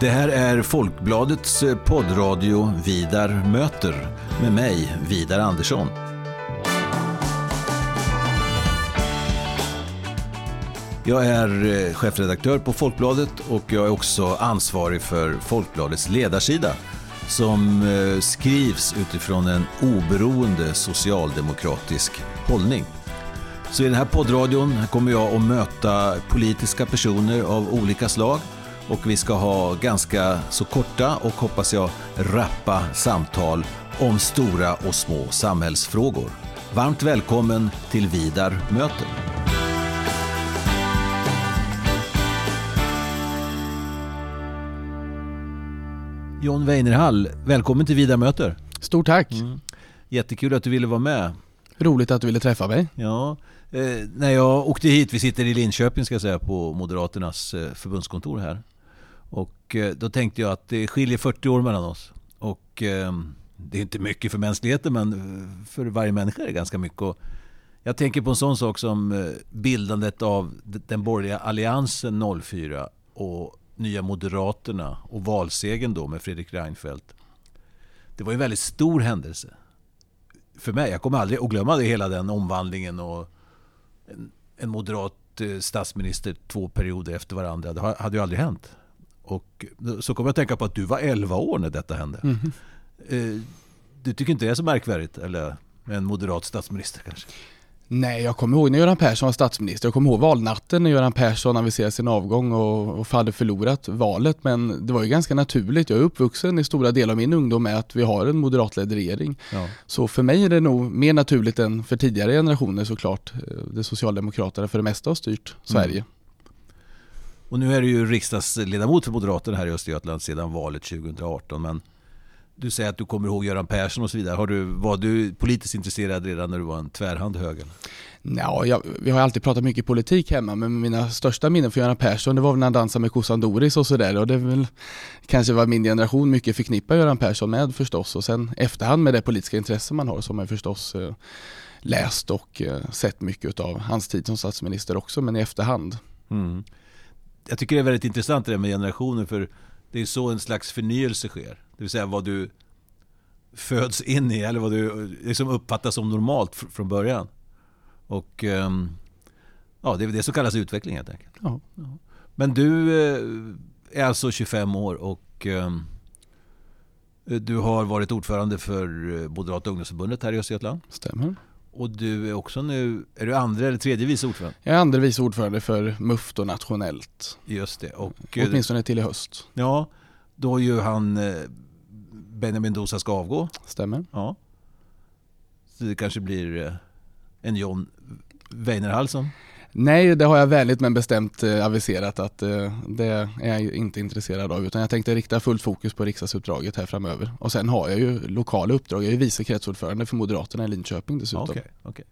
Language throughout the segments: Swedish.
Det här är Folkbladets eh, poddradio Vidar möter med mig, Vidar Andersson. Jag är eh, chefredaktör på Folkbladet och jag är också ansvarig för Folkbladets ledarsida som eh, skrivs utifrån en oberoende socialdemokratisk hållning. Så i den här poddradion kommer jag att möta politiska personer av olika slag och vi ska ha ganska så korta och hoppas jag rappa samtal om stora och små samhällsfrågor. Varmt välkommen till Vidar möter. John Weinerhall, välkommen till Vidar möter. Stort tack. Mm. Jättekul att du ville vara med. Roligt att du ville träffa mig. Ja, eh, när jag åkte hit, vi sitter i Linköping ska jag säga på Moderaternas eh, förbundskontor här. Och eh, då tänkte jag att det skiljer 40 år mellan oss. Och eh, det är inte mycket för mänskligheten men eh, för varje människa är det ganska mycket. Och jag tänker på en sån sak som bildandet av den borgerliga alliansen 04 och Nya Moderaterna och valsegen då med Fredrik Reinfeldt. Det var en väldigt stor händelse. För mig, jag kommer aldrig att glömma det, hela den omvandlingen och en, en moderat statsminister två perioder efter varandra. Det hade ju aldrig hänt. Och så kommer jag att tänka på att du var 11 år när detta hände. Mm. Du tycker inte det är så märkvärdigt? Eller en moderat statsminister kanske? Nej, jag kommer ihåg när Göran Persson var statsminister. Jag kommer ihåg valnatten när Göran Persson aviserade sin avgång och, och hade förlorat valet. Men det var ju ganska naturligt. Jag är uppvuxen i stora delar av min ungdom med att vi har en moderatledd regering. Ja. Så för mig är det nog mer naturligt än för tidigare generationer såklart. Eh, det Socialdemokraterna för det mesta har styrt Sverige. Mm. Och nu är du ju riksdagsledamot för Moderaterna här i Östergötland sedan valet 2018. Men du säger att du kommer ihåg Göran Persson och så vidare. Har du, var du politiskt intresserad redan när du var en tvärhand höger? Ja, jag, vi har alltid pratat mycket politik hemma, men mina största minnen för Göran Persson det var när han dansade med kossan Doris och sådär. Och det är väl kanske vad min generation mycket förknippar Göran Persson med förstås. Och sen efterhand med det politiska intresse man har så har man förstås eh, läst och eh, sett mycket av hans tid som statsminister också, men i efterhand. Mm jag tycker det är väldigt intressant det där med generationer för det är så en slags förnyelse sker. Det vill säga vad du föds in i eller vad du liksom uppfattas som normalt från början. Och ehm, ja, det är det som kallas utveckling helt enkelt. Ja. Men du eh, är alltså 25 år och ehm, du har varit ordförande för eh, Moderata ungdomsförbundet här i Östergötland. Stämmer. Och du är också nu, är du andra eller tredje vice ordförande? Jag är andra vice ordförande för MUFT och nationellt. Just det. Och, Åtminstone till i höst. Ja, då ju han eh, Benjamin Dosa ska avgå. Stämmer. Ja. Så det kanske blir eh, en John Weinerhall som Nej, det har jag vänligt men bestämt eh, aviserat att eh, det är jag inte intresserad av utan jag tänkte rikta fullt fokus på riksdagsuppdraget här framöver. Och sen har jag ju lokala uppdrag. Jag är vice kretsordförande för Moderaterna i Linköping dessutom. Okay, okay.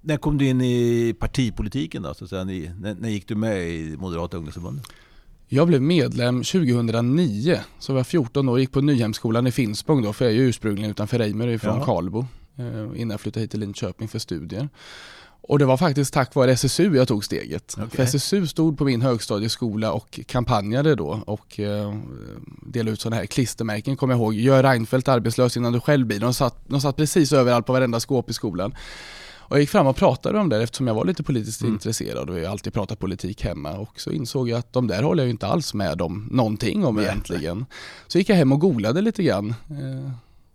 När kom du in i partipolitiken då? Så att säga? När, när gick du med i Moderata ungdomsförbundet? Jag blev medlem 2009, så var jag 14 år, och gick på Nyhemskolan i Finspång då, för jag är ju ursprungligen utanför Reimer från. Karlbo, eh, innan jag flyttade hit till Linköping för studier. Och det var faktiskt tack vare SSU jag tog steget. Okay. För SSU stod på min högstadieskola och kampanjade då och eh, delade ut sådana här klistermärken, kommer jag ihåg. Gör Reinfeldt arbetslös innan du själv blir. De satt, de satt precis överallt på varenda skåp i skolan. Och jag gick fram och pratade om det eftersom jag var lite politiskt mm. intresserad och jag alltid pratat politik hemma och så insåg jag att de där håller jag ju inte alls med om någonting om egentligen. Så gick jag hem och googlade lite grann. Eh,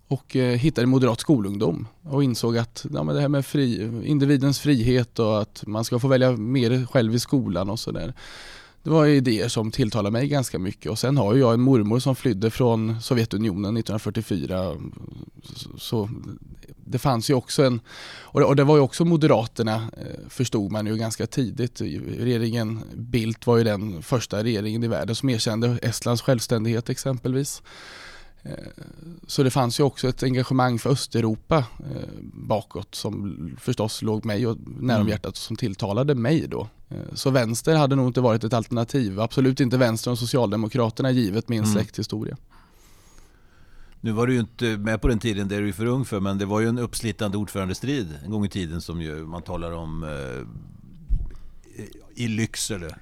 och eh, hittade moderat skolungdom och insåg att ja, men det här med fri, individens frihet och att man ska få välja mer själv i skolan och sådär. Det var idéer som tilltalade mig ganska mycket och sen har jag en mormor som flydde från Sovjetunionen 1944. Så det fanns ju också en, och det var ju också Moderaterna eh, förstod man ju ganska tidigt. Regeringen Bildt var ju den första regeringen i världen som erkände Estlands självständighet exempelvis. Eh, så det fanns ju också ett engagemang för Östeuropa eh, bakåt som förstås låg mig nära om mm. hjärtat och som tilltalade mig då. Eh, så vänster hade nog inte varit ett alternativ. Absolut inte vänster och Socialdemokraterna givet min mm. släkthistoria. Nu var du ju inte med på den tiden, det är du för ung för, men det var ju en uppslitande ordförandestrid en gång i tiden som ju man talar om eh, i Lycksele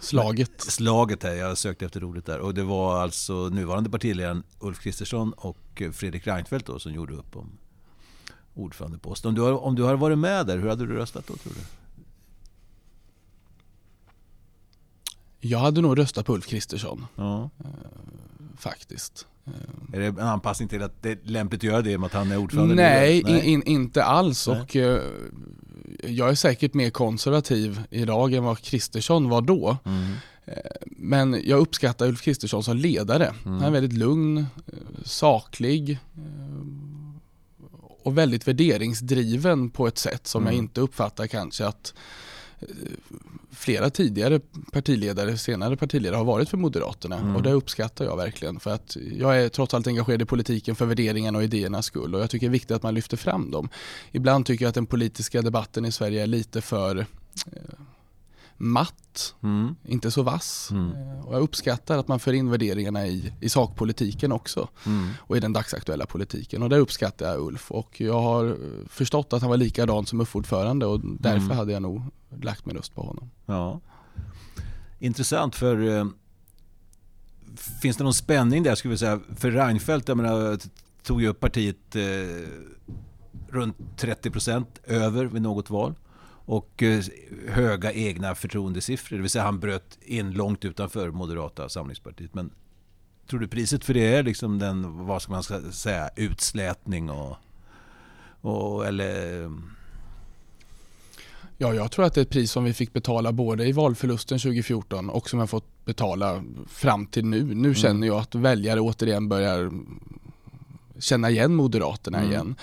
Slaget. Slaget här, jag sökte efter ordet där. Och det var alltså nuvarande partiledaren Ulf Kristersson och Fredrik Reinfeldt då, som gjorde upp om ordförandeposten. Om du, har, om du har varit med där, hur hade du röstat då tror du? Jag hade nog röstat på Ulf Kristersson. Ja. Eh, faktiskt. Är det en anpassning till att det är lämpligt att göra det med att han är ordförande? Nej, Nej. In, inte alls. Nej. Och, uh, jag är säkert mer konservativ idag än vad Kristersson var då. Mm. Uh, men jag uppskattar Ulf Kristersson som ledare. Mm. Han är väldigt lugn, uh, saklig och väldigt värderingsdriven på ett sätt som mm. jag inte uppfattar kanske att flera tidigare partiledare, senare partiledare har varit för Moderaterna mm. och det uppskattar jag verkligen för att jag är trots allt engagerad i politiken för värderingarna och idéernas skull och jag tycker det är viktigt att man lyfter fram dem. Ibland tycker jag att den politiska debatten i Sverige är lite för eh, matt, mm. inte så vass. Mm. Eh, och jag uppskattar att man för in värderingarna i, i sakpolitiken också mm. och i den dagsaktuella politiken. Och det uppskattar jag Ulf och jag har förstått att han var likadan som UF-ordförande och därför mm. hade jag nog lagt min röst på honom. Ja. Intressant för eh, finns det någon spänning där skulle vi säga för Reinfeldt, jag menar, tog ju upp partiet eh, runt 30 procent över vid något val och eh, höga egna förtroendesiffror. Det vill säga han bröt in långt utanför Moderata samlingspartiet. Men tror du priset för det är liksom den, vad ska man säga, utslätning och, och eller Ja, jag tror att det är ett pris som vi fick betala både i valförlusten 2014 och som vi har fått betala fram till nu. Nu mm. känner jag att väljare återigen börjar känna igen Moderaterna mm. igen.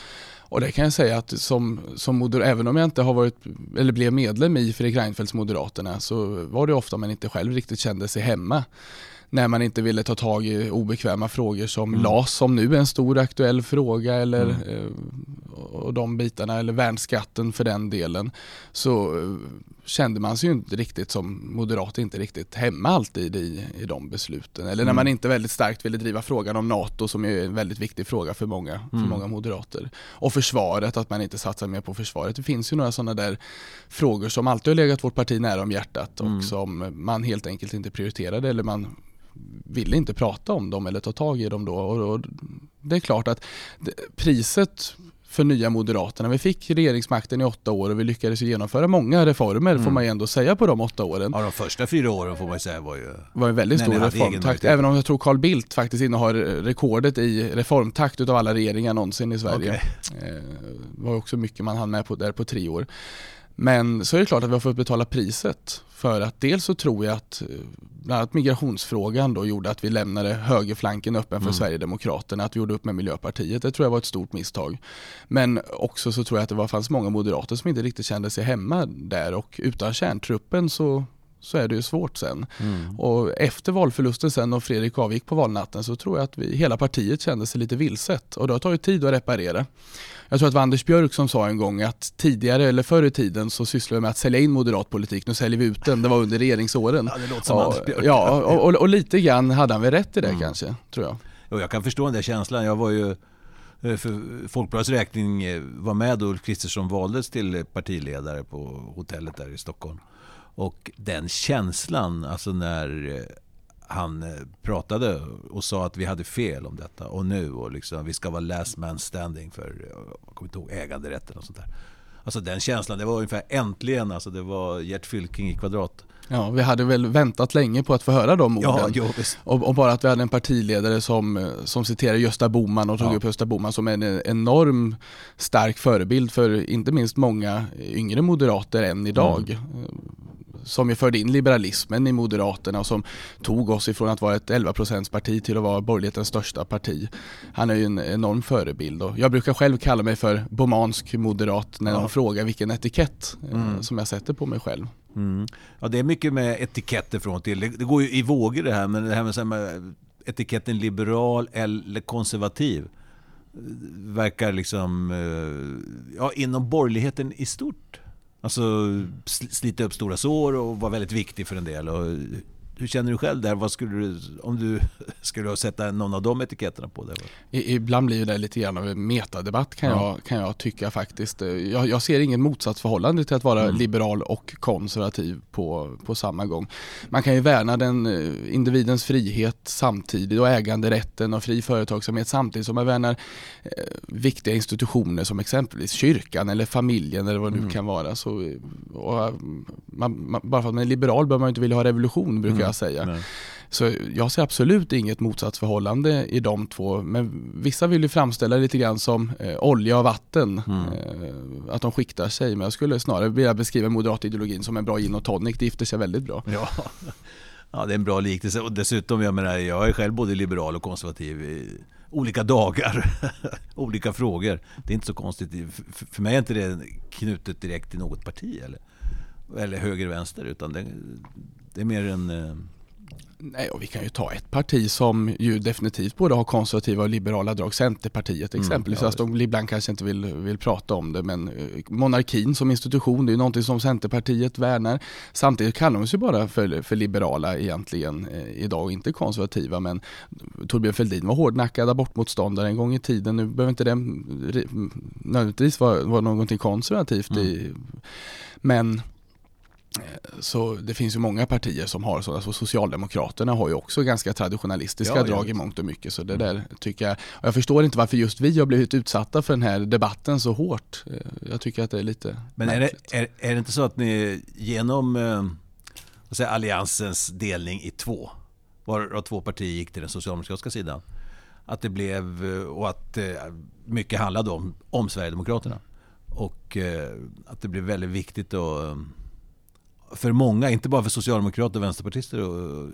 Och det kan jag säga att som, som moder, även om jag inte har varit, eller blev medlem i Fredrik Reinfeldts Moderaterna så var det ofta man inte själv riktigt kände sig hemma när man inte ville ta tag i obekväma frågor som mm. LAS som nu är en stor aktuell fråga eller mm. Eh, och de bitarna eller värnskatten för den delen så eh, kände man sig ju inte riktigt som moderat inte riktigt hemma alltid i, i de besluten. Eller mm. när man inte väldigt starkt ville driva frågan om NATO som är en väldigt viktig fråga för många, för mm. många moderater. Och försvaret, att man inte satsar mer på försvaret. Det finns ju några sådana där frågor som alltid har legat vårt parti nära om hjärtat och mm. som man helt enkelt inte prioriterade eller man ville inte prata om dem eller ta tag i dem då. Och, och det är klart att priset för Nya Moderaterna. Vi fick regeringsmakten i åtta år och vi lyckades genomföra många reformer mm. får man ju ändå säga på de åtta åren. Ja, de första fyra åren får man säga var ju... var en väldigt stor reformtakt. Även om jag tror Carl Bildt faktiskt innehar rekordet i reformtakt utav alla regeringar någonsin i Sverige. Okay. Eh, var också mycket man hann med på där på tre år. Men så är det klart att vi har fått betala priset för att dels så tror jag att eh, bland annat migrationsfrågan då gjorde att vi lämnade högerflanken öppen för mm. Sverigedemokraterna, att vi gjorde upp med Miljöpartiet. Det tror jag var ett stort misstag. Men också så tror jag att det var, fanns många moderater som inte riktigt kände sig hemma där och utan kärntruppen så så är det ju svårt sen. Mm. Och efter valförlusten sen och Fredrik avgick på valnatten så tror jag att vi, hela partiet kände sig lite vilset och det har tagit tid att reparera. Jag tror att det var Anders Björk som sa en gång att tidigare eller förr i tiden så sysslade vi med att sälja in moderat politik, nu säljer vi ut den. Det var under regeringsåren. Ja, det låter som och, Anders Björk. Ja, och, och, och, lite grann hade han väl rätt i det mm. kanske, tror jag. Jo, jag kan förstå den där känslan. Jag var ju eh, för Folkbladets räkning eh, var med då Ulf Kristersson valdes till partiledare på hotellet där i Stockholm. Och den känslan, alltså när eh, han eh, pratade och sa att vi hade fel om detta och nu och liksom, vi ska vara last man standing för jag kommer inte ihåg, äganderätten och sånt där. Alltså den känslan, det var ungefär äntligen, alltså det var Gert Fylking i kvadrat. Ja, vi hade väl väntat länge på att få höra de orden. Ja, jo, och, och, bara att vi hade en partiledare som, eh, som citerade Gösta Boman och tog ja. upp Gösta Boman som en enorm stark förebild för inte minst många yngre moderater än idag. Mm som ju förde in liberalismen i Moderaterna och som tog oss ifrån att vara ett 11 parti till att vara borgerlighetens största parti. Han är ju en enorm förebild och jag brukar själv kalla mig för bomansk moderat när ja. de frågar vilken etikett eh, mm. som jag sätter på mig själv. Mm. Ja, det är mycket med etiketter från och till. Det går ju i vågor det här, men det här med, med etiketten liberal eller konservativ eh, verkar liksom, eh, ja, inom borgerligheten i stort Alltså slita upp stora sår och vara väldigt viktig för en del. Och hur känner du själv där? Vad skulle du, om du skulle sätta någon av de etiketterna på det? Ibland blir det lite grann av en metadebatt kan, ja. jag, kan jag tycka faktiskt. Jag, jag ser ingen motsatsförhållande till att vara mm. liberal och konservativ på, på samma gång. Man kan ju värna den eh, individens frihet samtidigt och äganderätten och fri företagsamhet samtidigt som man värnar eh, viktiga institutioner som exempelvis kyrkan eller familjen eller vad det nu mm. kan vara. Så, och, man, man, bara för att man är liberal behöver man inte vilja ha revolution brukar mm. Jag säga. Nej. Så jag ser absolut inget motsatsförhållande i de två. Men vissa vill ju framställa det lite grann som eh, olja och vatten. Mm. Eh, att de skiktar sig. Men jag skulle snarare vilja beskriva moderatideologin som en bra gin och tonic. Det gifter sig väldigt bra. Ja. ja, det är en bra liknelse. Och dessutom, jag menar, jag är själv både liberal och konservativ i olika dagar, olika frågor. Det är inte så konstigt. För mig är inte det knutet direkt till något parti eller, eller höger vänster. Utan det, det är mer en eh, Nej, och vi kan ju ta ett parti som ju definitivt både har konservativa och liberala drag. Centerpartiet mm, exempelvis, mm, ja, de ibland kanske inte vill, vill prata om det. Men eh, monarkin som institution, det är ju någonting som Centerpartiet värnar. Samtidigt kallar de sig bara för, för liberala egentligen eh, idag och inte konservativa. Men Torbjörn Fälldin var hårdnackad abortmotståndare en gång i tiden. Nu behöver inte det nödvändigtvis vara, vara någonting konservativt mm. i. Men så det finns ju många partier som har sådana, så Socialdemokraterna har ju också ganska traditionalistiska ja, drag i mångt och mycket. Så det mm. där tycker jag, och jag förstår inte varför just vi har blivit utsatta för den här debatten så hårt. Eh, jag tycker att det är lite Men är det, är, är det inte så att ni genom eh, säga, alliansens delning i två, var två partier gick till den socialdemokratiska sidan, att det blev, eh, och att eh, mycket handlade om, om Sverigedemokraterna. Och eh, att det blev väldigt viktigt att för många, inte bara för socialdemokrater och vänsterpartister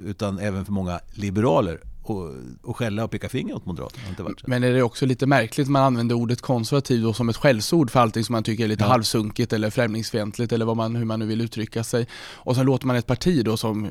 utan även för många liberaler och, och skälla och peka finger åt Moderaterna. Inte varit Men är det också lite märkligt att man använder ordet konservativ som ett skällsord för allting som man tycker är lite ja. halvsunkigt eller främlingsfientligt eller vad man, hur man nu vill uttrycka sig. Och sen låter man ett parti då som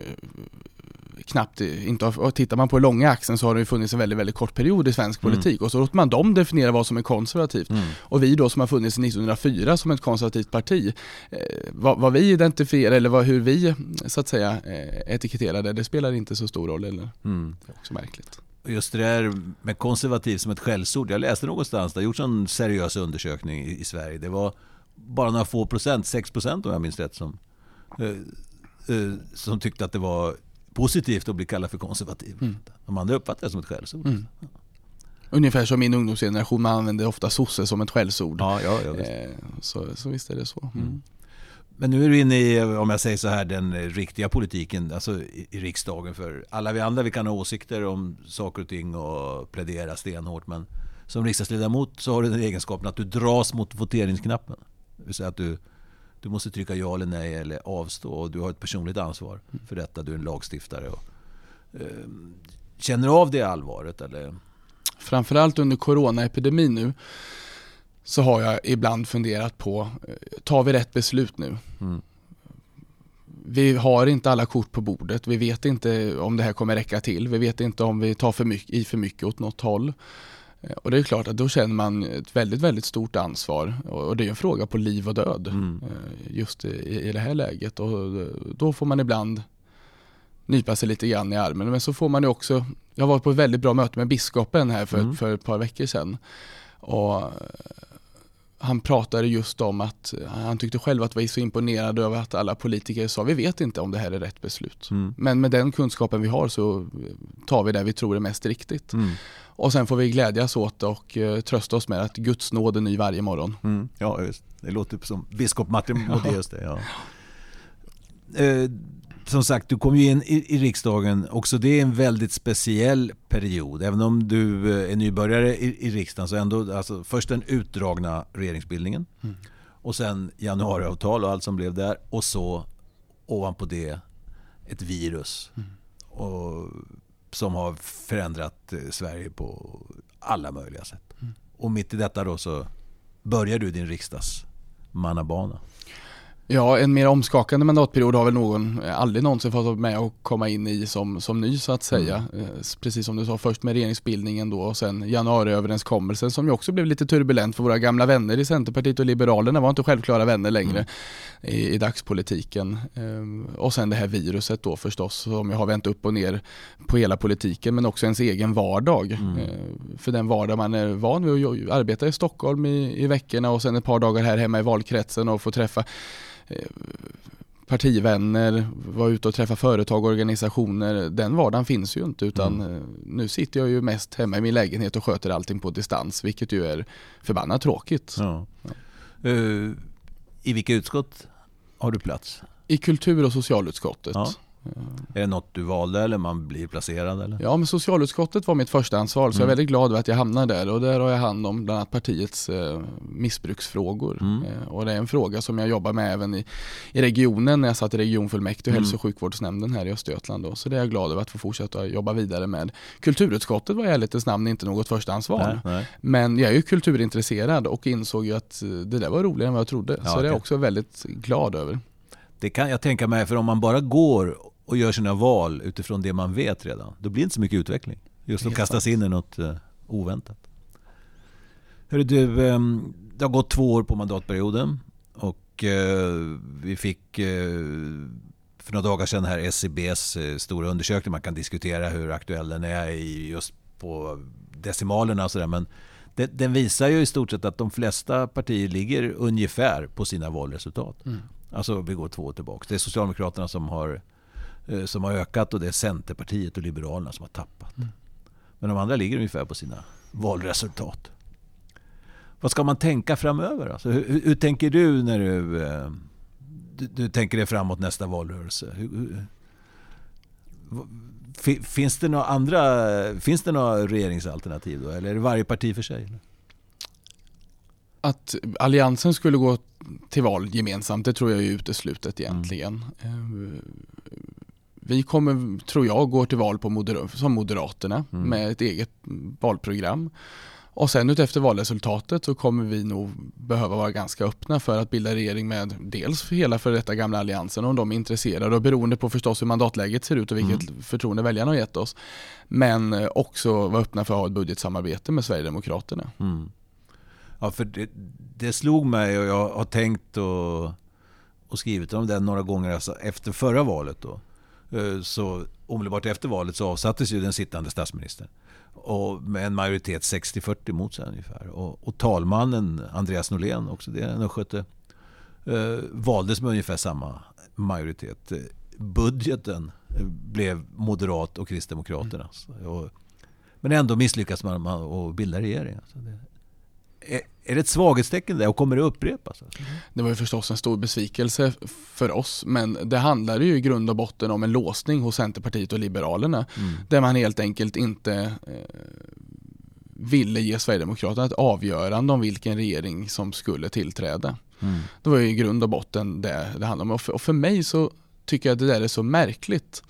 knappt inte har, tittar man på långa axeln så har det ju funnits en väldigt, väldigt kort period i svensk mm. politik och så låter man dem definiera vad som är konservativt. Mm. Och vi då som har funnits sedan 1904 som ett konservativt parti, eh, vad, vad, vi identifierar eller vad, hur vi så att säga eh, etiketterade, det spelar inte så stor roll eller? Mm. Det är också märkligt. Just det där med konservativ som ett skällsord. Jag läste någonstans, det har gjorts en seriös undersökning i, i Sverige. Det var bara några få procent, 6 procent om jag minns rätt, som, eh, eh, som tyckte att det var positivt att bli kallad för konservativ. Mm. De andra uppfattar det som ett skällsord. Mm. Ungefär som min ungdomsgeneration, man använder ofta sosse som ett skällsord. Ja, ja, ja, visst. Eh, så, så visst är det så. Mm. mm. Men nu är du inne i, om jag säger så här, den riktiga politiken, alltså i, i riksdagen. För alla vi andra, vi kan ha åsikter om saker och ting och plädera stenhårt. Men som riksdagsledamot så har du den egenskapen att du dras mot voteringsknappen. Det vill säga att du du måste trycka ja eller nej eller avstå och du har ett personligt ansvar för detta. Du är en lagstiftare. Och, eh, känner du av det allvaret? Eller? Framförallt under coronaepidemin nu så har jag ibland funderat på, eh, tar vi rätt beslut nu? Mm. Vi har inte alla kort på bordet. Vi vet inte om det här kommer räcka till. Vi vet inte om vi tar för mycket, i för mycket åt något håll. Eh, och det är klart att då känner man ett väldigt, väldigt stort ansvar. Och det är en fråga på liv och död mm. Eh, just i, i det här läget. Och eh, då får man ibland nypa sig lite grann i armen. Men så får man ju också, jag var på ett väldigt bra möte med biskopen här för, mm. för ett par veckor sedan. Och han pratade just om att han tyckte själv att var så imponerad över att alla politiker sa vi vet inte om det här är rätt beslut. Mm. Men med den kunskapen vi har så tar vi det vi tror är mest riktigt. Och sen får vi glädjas åt och uh, trösta oss med att Guds nåd är ny varje morgon. Mm. Ja, just. det låter som biskop Martin Modéus det. Ja. Uh, som sagt, du kom ju in i, i, riksdagen. Också det är en väldigt speciell period. Även om du eh, är nybörjare i, i riksdagen så ändå, alltså, först den utdragna regeringsbildningen. Mm. Och sen januariavtal och allt som blev där. Och så ovanpå det ett virus. Mm. Och som har förändrat eh, Sverige på alla möjliga sätt. Mm. Och mitt i detta då så börjar du din riksdagsmannabana. Ja, en mer omskakande mandatperiod har väl någon aldrig någonsin fått vara med och komma in i som, som ny så att säga. Mm. Eh, precis som du sa, först med regeringsbildningen då och sen januariöverenskommelsen som ju också blev lite turbulent för våra gamla vänner i Centerpartiet och Liberalerna var inte självklara vänner längre mm. i, i dagspolitiken. Ehm, och sen det här viruset då förstås som har vänt upp och ner på hela politiken men också ens egen vardag. Mm. Ehm, för den vardag man är van vid att arbeta i Stockholm i, i veckorna och sen ett par dagar här hemma i valkretsen och få träffa Eh, partivänner, vara ute och träffa företag och organisationer. Den vardagen finns ju inte utan mm. Eh, nu sitter jag ju mest hemma i min lägenhet och sköter allting på distans vilket ju är förbannat tråkigt. Ja. Ja. Uh, I vilka utskott har du plats? I kultur och socialutskottet. Ja. Är det något du valde eller man blir placerad? Eller? Ja, men socialutskottet var mitt första ansvar så mm. jag är mm. väldigt glad över att jag hamnade där och där har jag hand om bland annat partiets eh, missbruksfrågor. Mm. Eh, och det är en fråga som jag jobbar med även i, i regionen när jag satt i regionfullmäktige och mm. hälso och sjukvårdsnämnden här i Östergötland. Då. Så det är jag glad över att få fortsätta jobba vidare med. Kulturutskottet var i ärlighetens namn inte något första ansvar. Nej, nej. Men jag är ju kulturintresserad och insåg ju att eh, det där var roligare än vad jag trodde. Ja, så det är jag också väldigt glad över. Det kan jag tänka mig, för om man bara går och gör sina val utifrån det man vet redan, då blir det inte så mycket utveckling. Just att kasta sig in i något uh, oväntat. Hörru du, um, det har gått två år på mandatperioden och uh, vi fick uh, för några dagar sedan här SCBs stora undersökning. Man kan diskutera hur aktuell den är just på decimalerna och sådär. Men den visar ju i stort sett att de flesta partier ligger ungefär på sina valresultat. Mm. Alltså vi går två år tillbaka. Det är Socialdemokraterna som har Eh, som har ökat och det är Centerpartiet och Liberalerna som har tappat. Mm. Men de andra ligger ungefär på sina valresultat. Vad ska man tänka framöver? Alltså, hur, hur, tänker du när du, eh, du, du, tänker dig framåt nästa valrörelse? Hur, finns det några andra finns det några regeringsalternativ då? Eller är det varje parti för sig? Att Alliansen skulle gå till val gemensamt, det tror jag är uteslutet egentligen. Mm. Vi kommer, tror jag, gå till val på moder som Moderaterna mm. med ett eget valprogram. Och sen utefter valresultatet så kommer vi nog behöva vara ganska öppna för att bilda regering med dels hela för detta gamla alliansen om de är intresserade och beroende på förstås hur mandatläget ser ut och vilket mm. förtroende väljarna har gett oss. Men eh, också vara öppna för att ha ett budgetsamarbete med Sverigedemokraterna. Mm. Ja, för det, det, slog mig och jag har tänkt och, och skrivit om det några gånger alltså efter förra valet. Då Eh, så omedelbart efter valet så avsattes ju den sittande statsministern. Och med en majoritet 60-40 mot sig ungefär. Och, och talmannen Andreas Norlén, också det en östgöte, eh, valdes med ungefär samma majoritet. Eh, budgeten eh, blev Moderat och Kristdemokraternas. Mm. men ändå misslyckas man med att bilda regering. Alltså det, är det ett svaghetstecken där och kommer det upprepas? Det var ju förstås en stor besvikelse för oss men det handlade ju i grund och botten om en låsning hos Centerpartiet och Liberalerna mm. där man helt enkelt inte eh, ville ge Sverigedemokraterna ett avgörande om vilken regering som skulle tillträda. Mm. Det var ju i grund och botten det det handlade om och för mig så tycker jag att det där är så märkligt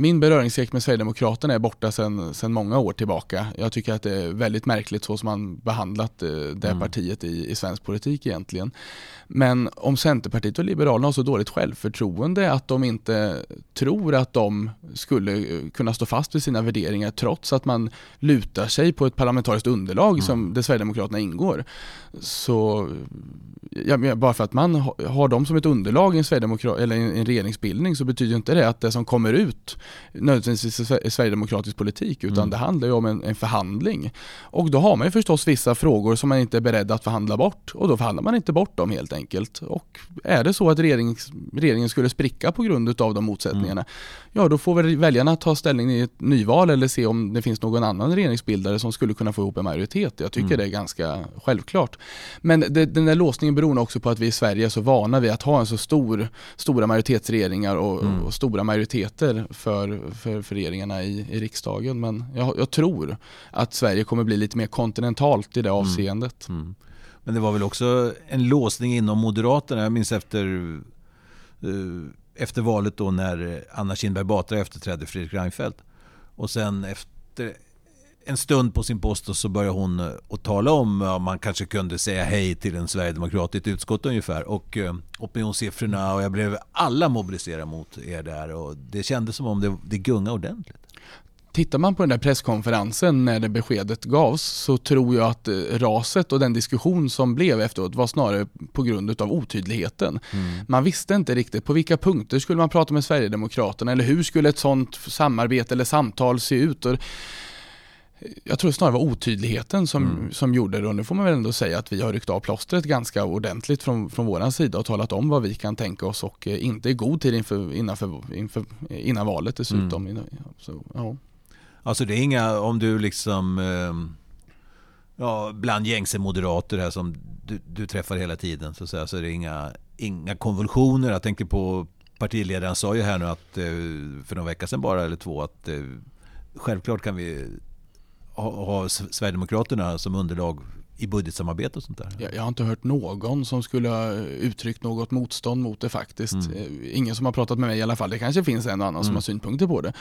min beröringslek med Sverigedemokraterna är borta sedan många år tillbaka. Jag tycker att det är väldigt märkligt så som man behandlat eh, det mm. partiet i, i svensk politik egentligen. Men om Centerpartiet och Liberalerna har så dåligt självförtroende att de inte tror att de skulle eh, kunna stå fast vid sina värderingar trots att man lutar sig på ett parlamentariskt underlag mm. som där Sverigedemokraterna ingår. Så ja, bara för att man har dem som ett underlag i en, eller en regeringsbildning så betyder inte det att det som kommer ut nödvändigtvis är sverigedemokratisk politik utan mm. det handlar ju om en, en, förhandling. Och då har man ju förstås vissa frågor som man inte är beredd att förhandla bort och då förhandlar man inte bort dem helt enkelt. Och är det så att regering, regeringen skulle spricka på grund av de motsättningarna, mm. ja då får väl väljarna ta ställning i ett nyval eller se om det finns någon annan regeringsbildare som skulle kunna få ihop en majoritet. Jag tycker mm. det är ganska självklart. Men det, den där låsningen beror också på att vi i Sverige är så vana vid att ha en så stor, stora majoritetsregeringar och, mm. och stora majoriteter för, för, för regeringarna i, i riksdagen. Men jag, jag, tror att Sverige kommer bli lite mer kontinentalt i det mm. avseendet. Mm. Mm. Men det var väl också en låsning inom Moderaterna. Jag minns efter, uh, efter valet då när Anna Kinberg Batra efterträdde Fredrik Reinfeldt. Och sen efter en stund på sin post och så började hon att tala om om man kanske kunde säga hej till en sverigedemokrat i ett utskott ungefär. Och eh, opinionssiffrorna och jag blev alla mobiliserade mot er där och det kändes som om det, det gungade ordentligt. Tittar man på den där presskonferensen när det beskedet gavs så tror jag att eh, raset och den diskussion som blev efteråt var snarare på grund av otydligheten. Mm. Man visste inte riktigt på vilka punkter skulle man prata med Sverigedemokraterna eller hur skulle ett sånt samarbete eller samtal se ut. Och jag tror snarare var otydligheten som, mm. som gjorde det och nu får man väl ändå säga att vi har ryckt av plåstret ganska ordentligt från, från vår sida och talat om vad vi kan tänka oss och eh, inte i god tid inför, innanför, inför, innan valet dessutom. Mm. Så, ja. Alltså det är inga, om du liksom, eh, ja, bland gängse moderater här som du, du träffar hela tiden så, så, så är det inga, inga konvulsioner. Jag tänker på partiledaren sa ju här nu att eh, för några veckor sedan bara eller två att självklart kan vi ha, Sverigedemokraterna som underlag i budgetsamarbete och sånt där? Jag, jag, har inte hört någon som skulle ha uttryckt något motstånd mot det faktiskt. Mm. Eh, ingen som har pratat med mig i alla fall. Det kanske finns en och annan mm. som har synpunkter på det.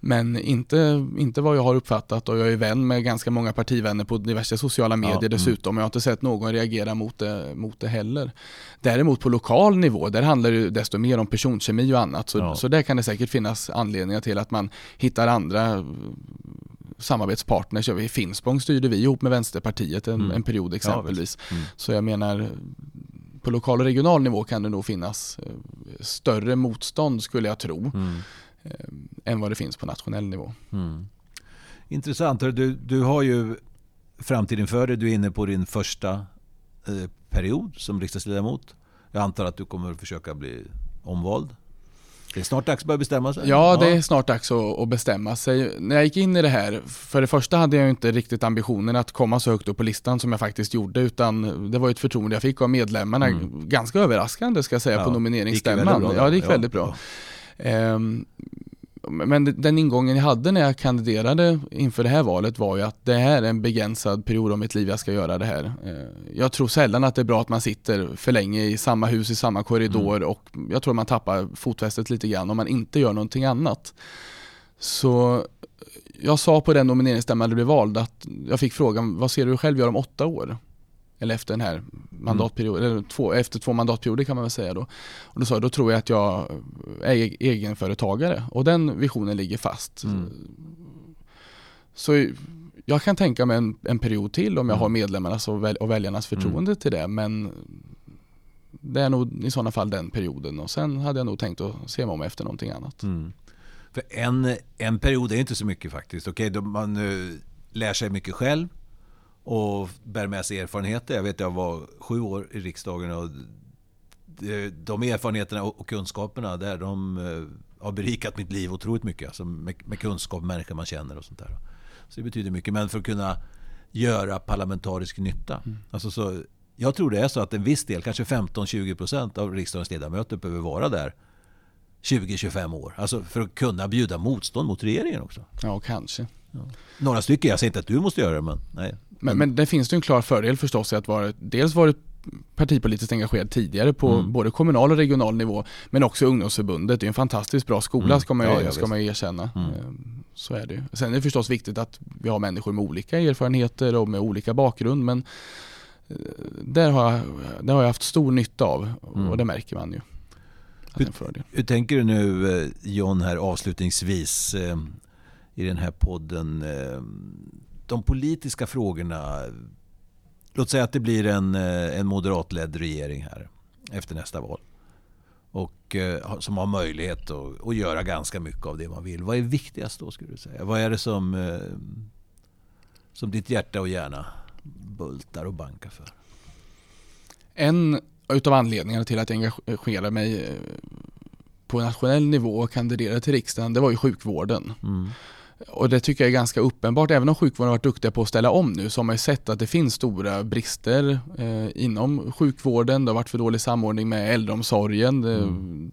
Men inte, inte vad jag har uppfattat och jag är vän med ganska många partivänner på diverse sociala medier ja, mm. dessutom. Jag har inte sett någon reagera mot det, mot det heller. Däremot på lokal nivå, där handlar det desto mer om personkemi och annat. Så, ja. så där kan det säkert finnas anledningar till att man hittar andra samarbetspartners. I Finspång styrde vi ihop med Vänsterpartiet en, mm. en period exempelvis. Ja, mm. Så jag menar på lokal och regional nivå kan det nog finnas eh, större motstånd skulle jag tro mm. eh, än vad det finns på nationell nivå. Mm. Intressant. Du, du har ju framtiden för dig. Du är inne på din första eh, period som riksdagsledamot. Jag antar att du kommer försöka bli omvald det är snart dags att börja bestämma sig. Ja, det är snart dags att, bestämma sig. När jag gick in i det här, för det första hade jag inte riktigt ambitionen att komma så högt upp på listan som jag faktiskt gjorde, utan det var ett förtroende jag fick av medlemmarna. Mm. Ganska överraskande ska jag säga ja, på nomineringsstämman. Ja, det gick väldigt bra. Ja. Um, men den ingången jag hade när jag kandiderade inför det här valet var ju att det här är en begränsad period av mitt liv jag ska göra det här. Eh, jag tror sällan att det är bra att man sitter för länge i samma hus, i samma korridor mm. och jag tror man tappar fotfästet lite grann om man inte gör någonting annat. Så jag sa på den nomineringsstämman det blev vald att jag fick frågan, vad ser du själv göra om åtta år? Eller efter den här mandatperioden, mm. eller två, efter två mandatperioder kan man väl säga då. Och då sa jag, då tror jag att jag är egenföretagare och den visionen ligger fast. Mm. Så jag kan tänka mig en, en period till om jag mm. har medlemmarnas och, väl, och väljarnas mm. förtroende till det men det är nog i sådana fall den perioden och sen hade jag nog tänkt att se mig om efter någonting annat. Mm. För en, en period är inte så mycket faktiskt. Okej, okay, man uh, lär sig mycket själv och bär med sig erfarenheter. Jag vet att jag var sju år i riksdagen och de erfarenheterna och kunskaperna där de eh, har berikat mitt liv otroligt mycket. Alltså med, med kunskap, människor man känner och sånt där. Så det betyder mycket. Men för att kunna göra parlamentarisk nytta. Mm. Alltså så, jag tror det är så att en viss del, kanske 15-20% av riksdagens ledamöter behöver vara där 20-25 år. Alltså för att kunna bjuda motstånd mot regeringen också. Ja, kanske. Ja. Några stycken, jag säger inte att du måste göra det men nej. Men, men det finns ju en klar fördel förstås i att vara, dels varit partipolitiskt engagerad tidigare på mm. både kommunal och regional nivå men också ungdomsförbundet. Det är en fantastiskt bra skola mm. ska man, ja, ja, ska man erkänna. Mm. Ehm, så är det Sen är det förstås viktigt att vi har människor med olika erfarenheter och med olika bakgrund men eh, där har jag, där har jag haft stor nytta av mm. och det märker man ju. Hur, hur, tänker du nu eh, John här avslutningsvis eh, i den här podden? de politiska frågorna. Låt säga att det blir en, eh, en moderatledd regering här efter nästa val. Och eh, som har möjlighet att, att göra ganska mycket av det man vill. Vad är viktigast då skulle du säga? Vad är det som, eh, som ditt hjärta och hjärna bultar och bankar för? En utav anledningarna till att jag engagerar mig på nationell nivå och kandiderade till riksdagen, det var ju sjukvården. Mm. Och det tycker jag är ganska uppenbart. Även om sjukvården har varit duktiga på att ställa om nu så har man ju sett att det finns stora brister eh, inom sjukvården. Det har varit för dålig samordning med äldreomsorgen. Mm.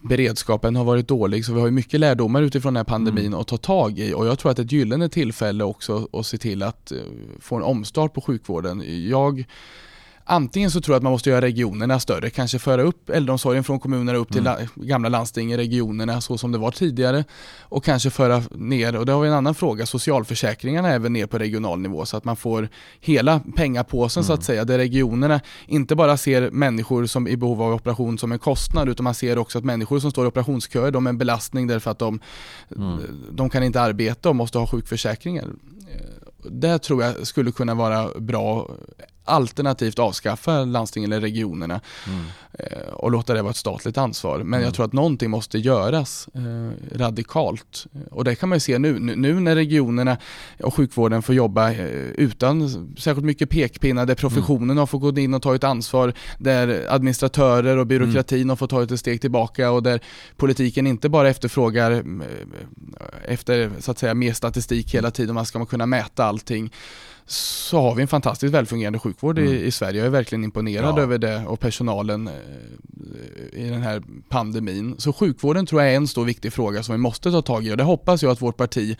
Beredskapen har varit dålig så vi har ju mycket lärdomar utifrån den här pandemin mm. att ta tag i och jag tror att ett gyllene tillfälle också att se till att eh, få en omstart på sjukvården. Jag Antingen så tror jag att man måste göra regionerna större, kanske föra upp äldreomsorgen från kommunerna upp till mm. gamla landsting i regionerna så som det var tidigare och kanske föra ner, och det har vi en annan fråga, socialförsäkringarna även ner på regional nivå så att man får hela pengapåsen mm. så att mm. säga, där regionerna inte bara ser människor som i behov av operation som en kostnad utan man ser också att människor som står i operationsköer, de är en belastning därför att de, mm. de kan inte arbeta och måste ha sjukförsäkringar. Det tror jag skulle kunna vara bra alternativt avskaffa landstingen eller regionerna mm. Eh, och låta det vara ett statligt ansvar. Men mm. jag tror att någonting måste göras eh, radikalt. Och det kan man ju se nu, nu när regionerna och sjukvården får jobba eh, utan särskilt mycket pekpinnar, där professionen mm. har fått gå in och ta ett ansvar, där administratörer och byråkratin mm. har fått ta ett steg tillbaka och där politiken inte bara efterfrågar eh, efter så att säga mer statistik hela tiden, man ska man kunna mäta allting så har vi en fantastiskt välfungerande sjukvård mm. i, i, Sverige. Jag är verkligen imponerad ja. över det och personalen eh, i den här pandemin. Så sjukvården tror jag är en stor viktig fråga som vi måste ta tag i och det hoppas jag att vårt parti,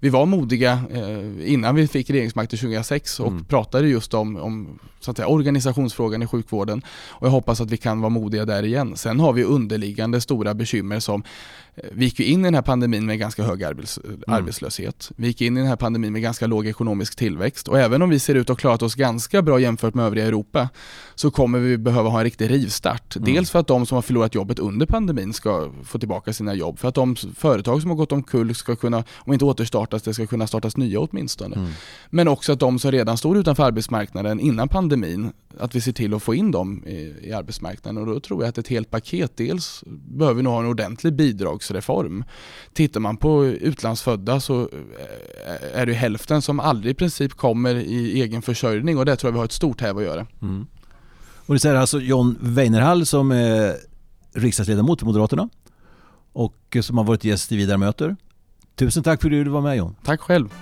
vi var modiga eh, innan vi fick regeringsmakten 2006 och mm. pratade just om, om så att säga, organisationsfrågan i sjukvården och jag hoppas att vi kan vara modiga där igen. Sen har vi underliggande stora bekymmer som vi gick in i den här pandemin med ganska hög arbets mm. arbetslöshet. Vi gick in i den här pandemin med ganska låg ekonomisk tillväxt och även om vi ser ut att ha klarat oss ganska bra jämfört med övriga Europa så kommer vi behöva ha en riktig rivstart. Mm. Dels för att de som har förlorat jobbet under pandemin ska få tillbaka sina jobb, för att de företag som har gått omkull ska kunna, om inte återstartas, det ska kunna startas nya åtminstone. Mm. Men också att de som redan stod utanför arbetsmarknaden innan pandemin, att vi ser till att få in dem i, i arbetsmarknaden och då tror jag att ett helt paket, dels behöver vi nog ha en ordentlig bidragsreform. Tittar man på utlandsfödda så eh, är det hälften som aldrig i princip kommer i egen försörjning och det tror jag vi har ett stort häv att göra. Mm. Och det säger alltså John Weinerhall som är riksdagsledamot för Moderaterna och som har varit gäst i Vidare möter. Tusen tack för att du var med John. Tack själv.